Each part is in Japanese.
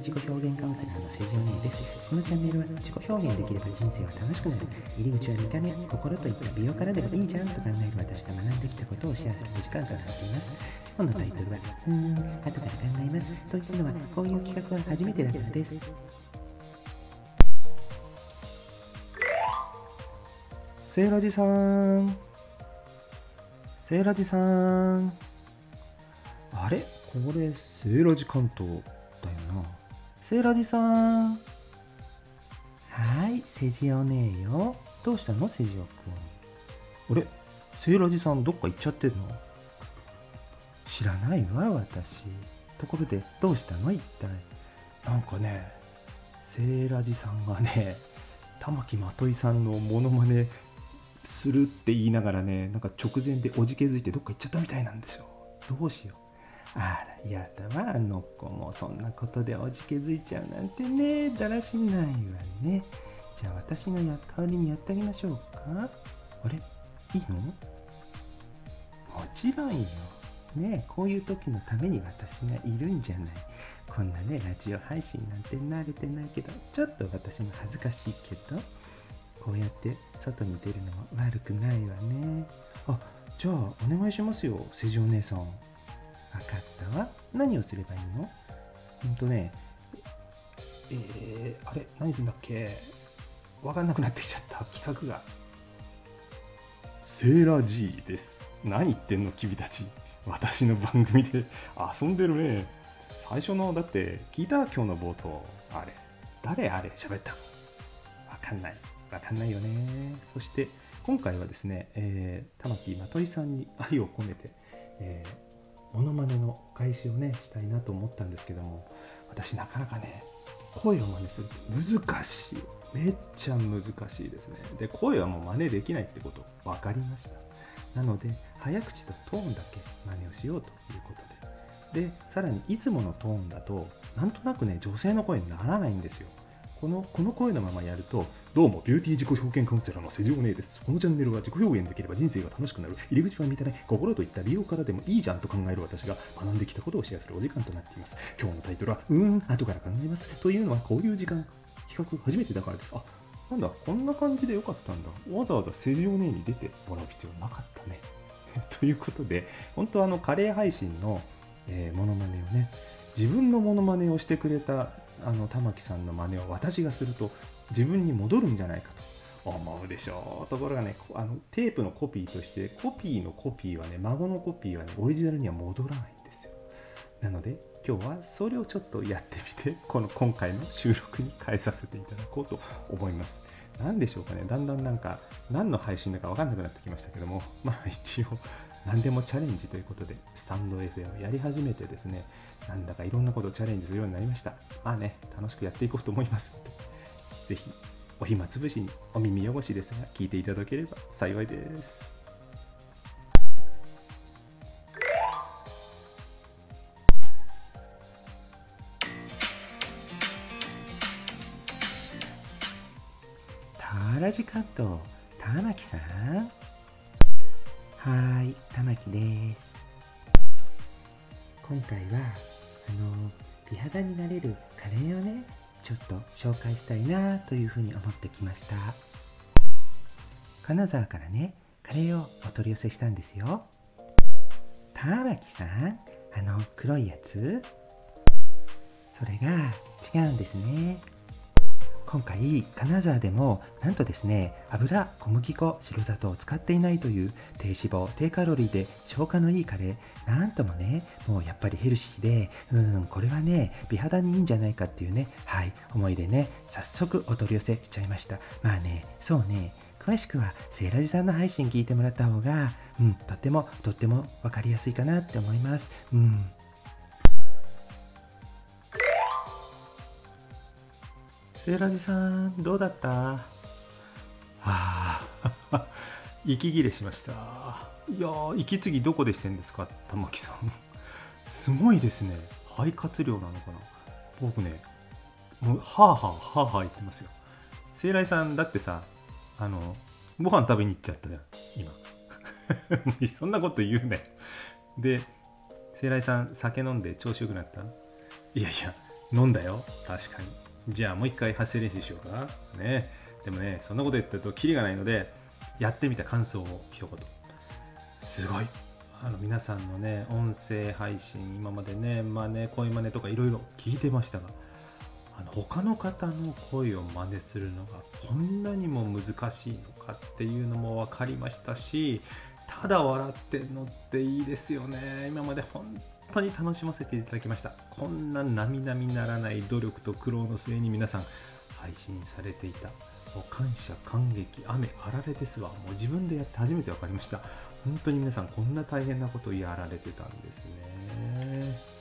自己表現カウンセラーの成城姉です。このチャンネルは自己表現できれば人生は楽しくなる。入り口は見た目、心といった美容からでもいいじゃんと考える私が学んできたことをシェアするお時間となっています。本のタイトルは、うーん、後から考えます。というのは、こういう企画は初めてだからです。セイラジさんセイラジさんあれ？これセイラジ関東セイラジさんはい、セジオねえよ。どうしたの、セジオくん。あれセイラジさんどっか行っちゃってんの？知らないわ、私。ところで、どうしたの、一体？なんかねセイラジさんがね 玉木まといさんのモノマネするって言いながらねなんか直前でおじけづいてどっか行っちゃったみたいなんですよどうしようあら、やだわ、あの子もそんなことでおじけづいちゃうなんてね、だらしないわね。じゃあ私がや代わりにやってあげましょうか。あれいいの？もちろんよ。ねこういう時のために私がいるんじゃない。こんなね、ラジオ配信なんて慣れてないけど、ちょっと私も恥ずかしいけど、こうやって外に出るのも悪くないわね。あじゃあお願いしますよセジお姉さんわかったわ。何をすればいいの？ほんとねえー、あれ何するんだっけ？わかんなくなってきちゃった。企画が。セーラー G です。何言ってんの君たち。私の番組で。遊んでるね。最初のだって聞いた今日の冒頭あれ。誰あれ？喋ったの？わかんない。わかんないよね。そして今回はですね、えー、玉木まといさんに愛を込めて、えー、モノマネのお返しをねしたいなと思ったんですけども私なかなかね声を真似するって難しい。めっちゃ難しいですね。で声はもう真似できないってこと分かりました。なので早口とトーンだけ真似をしようということで。でさらにいつものトーンだとなんとなくね女性の声にならないんですよ。このこの声のままやるとどうもビューティー自己表現カウンセラーの瀬城姉です。このチャンネルは自己表現できれば人生が楽しくなる。入り口は見た目心といった美容からでもいいじゃんと考える私が学んできたことをシェアするお時間となっています。今日のタイトルはうーん後から考えます。というのはこういう時間企画初めてだからです。あなんだこんな感じでよかったんだ。わざわざ瀬城姉に出てもらう必要なかったね。ということで本当はあのカレー配信の、えー、モノマネをね自分のモノマネをしてくれたあの玉木さんの真似を私がすると自分に戻るんじゃないかと。思うでしょうところがねあのテープのコピーとしてコピーのコピーはね孫のコピーはねオリジナルには戻らないんですよ。なので今日はそれをちょっとやってみてこの今回の収録に変えさせていただこうと思います。何でしょうかね。だんだんなんか何の配信だか分かんなくなってきましたけども。まあ一応何でもチャレンジということでスタンド FM をやり始めてですねなんだかいろんなことをチャレンジするようになりました。まあね楽しくやっていこうと思いますぜひお暇つぶしにお耳汚しですが聞いていただければ幸いです。タラジカット、玉木さん。はーい、玉木です。今回は、あの、美肌になれるカレーをね、ちょっと紹介したいなというふうに思ってきました。金沢からね、カレーをお取り寄せしたんですよ。玉木さん、あの黒いやつ？それが違うんですね。今回金沢でもなんとですね油小麦粉白砂糖を使っていないという低脂肪低カロリーで消化のいいカレーなんともねもうやっぱりヘルシーでうんこれはね美肌にいいんじゃないかっていうねはい思いでね早速お取り寄せしちゃいました。まあねそうね詳しくはセイラジさんの配信聞いてもらった方がうんとってもとっても分かりやすいかなって思います。うん。セーラジさんどうだった？はあ 息切れしました。いやー息継ぎどこでしてんですか玉木さん。すごいですね。肺活量なのかな。僕ねもうはあはあはあはあ言ってますよ。セイラジさんだってさあのご飯食べに行っちゃったじゃん今。そんなこと言うねでセイラジさん酒飲んで調子よくなった？いやいや飲んだよ確かに。じゃあもう一回発声練習しようか。ね。でもねそんなこと言ってるとキリがないのでやってみた感想を一言。すごい。あの皆さんのね音声配信今までね真似声真似とかいろいろ聞いてましたがあの他の方の声を真似するのがこんなにも難しいのかっていうのも分かりましたしただ笑ってんのっていいですよね。今まで本当に楽しませていただきました。こんな並々ならない努力と苦労の末に皆さん配信されていた。もう感謝感激雨あられですわ。もう自分でやって初めて分かりました。本当に皆さんこんな大変なことやられてたんですね。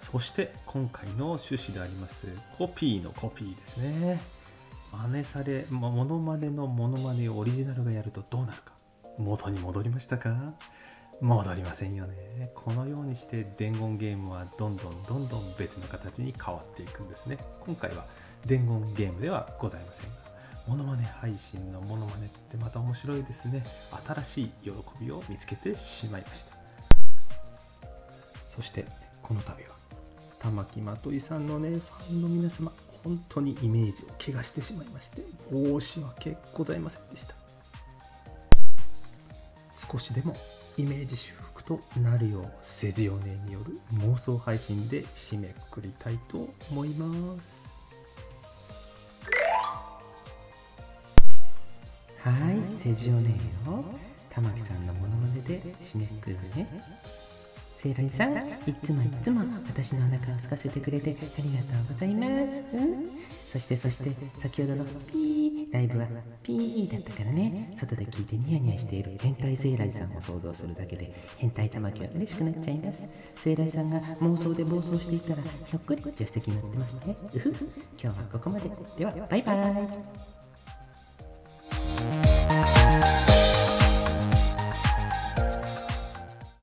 そして今回の趣旨でありますコピーのコピーですね。真似されモノマネのモノマネをオリジナルがやるとどうなるか。元に戻りましたか？戻りませんよね。このようにして伝言ゲームはどんどんどんどん別の形に変わっていくんですね。今回は伝言ゲームではございませんがモノマネ配信のモノマネってまた面白いですね。新しい喜びを見つけてしまいました。そしてこの度は玉木まといさんのねファンの皆様本当にイメージを怪我してしまいまして申し訳ございませんでした。少しでもイメージ修復となるようセジオネによる妄想配信で締めくくりたいと思います。はいセジオネよ。玉木さんのモノマネで締めくくるねセイライさんいつもいつも私のお腹を空かせてくれてありがとうございます、うん、そしてそして先ほどのピーライブはピーだったからね。外で聞いてニヤニヤしている変態セイライさんを想像するだけで変態玉木は嬉しくなっちゃいます。セイライさんが妄想で暴走していたらひょっこり助手席になってますね。うふ今日はここまで。ではバイバイ。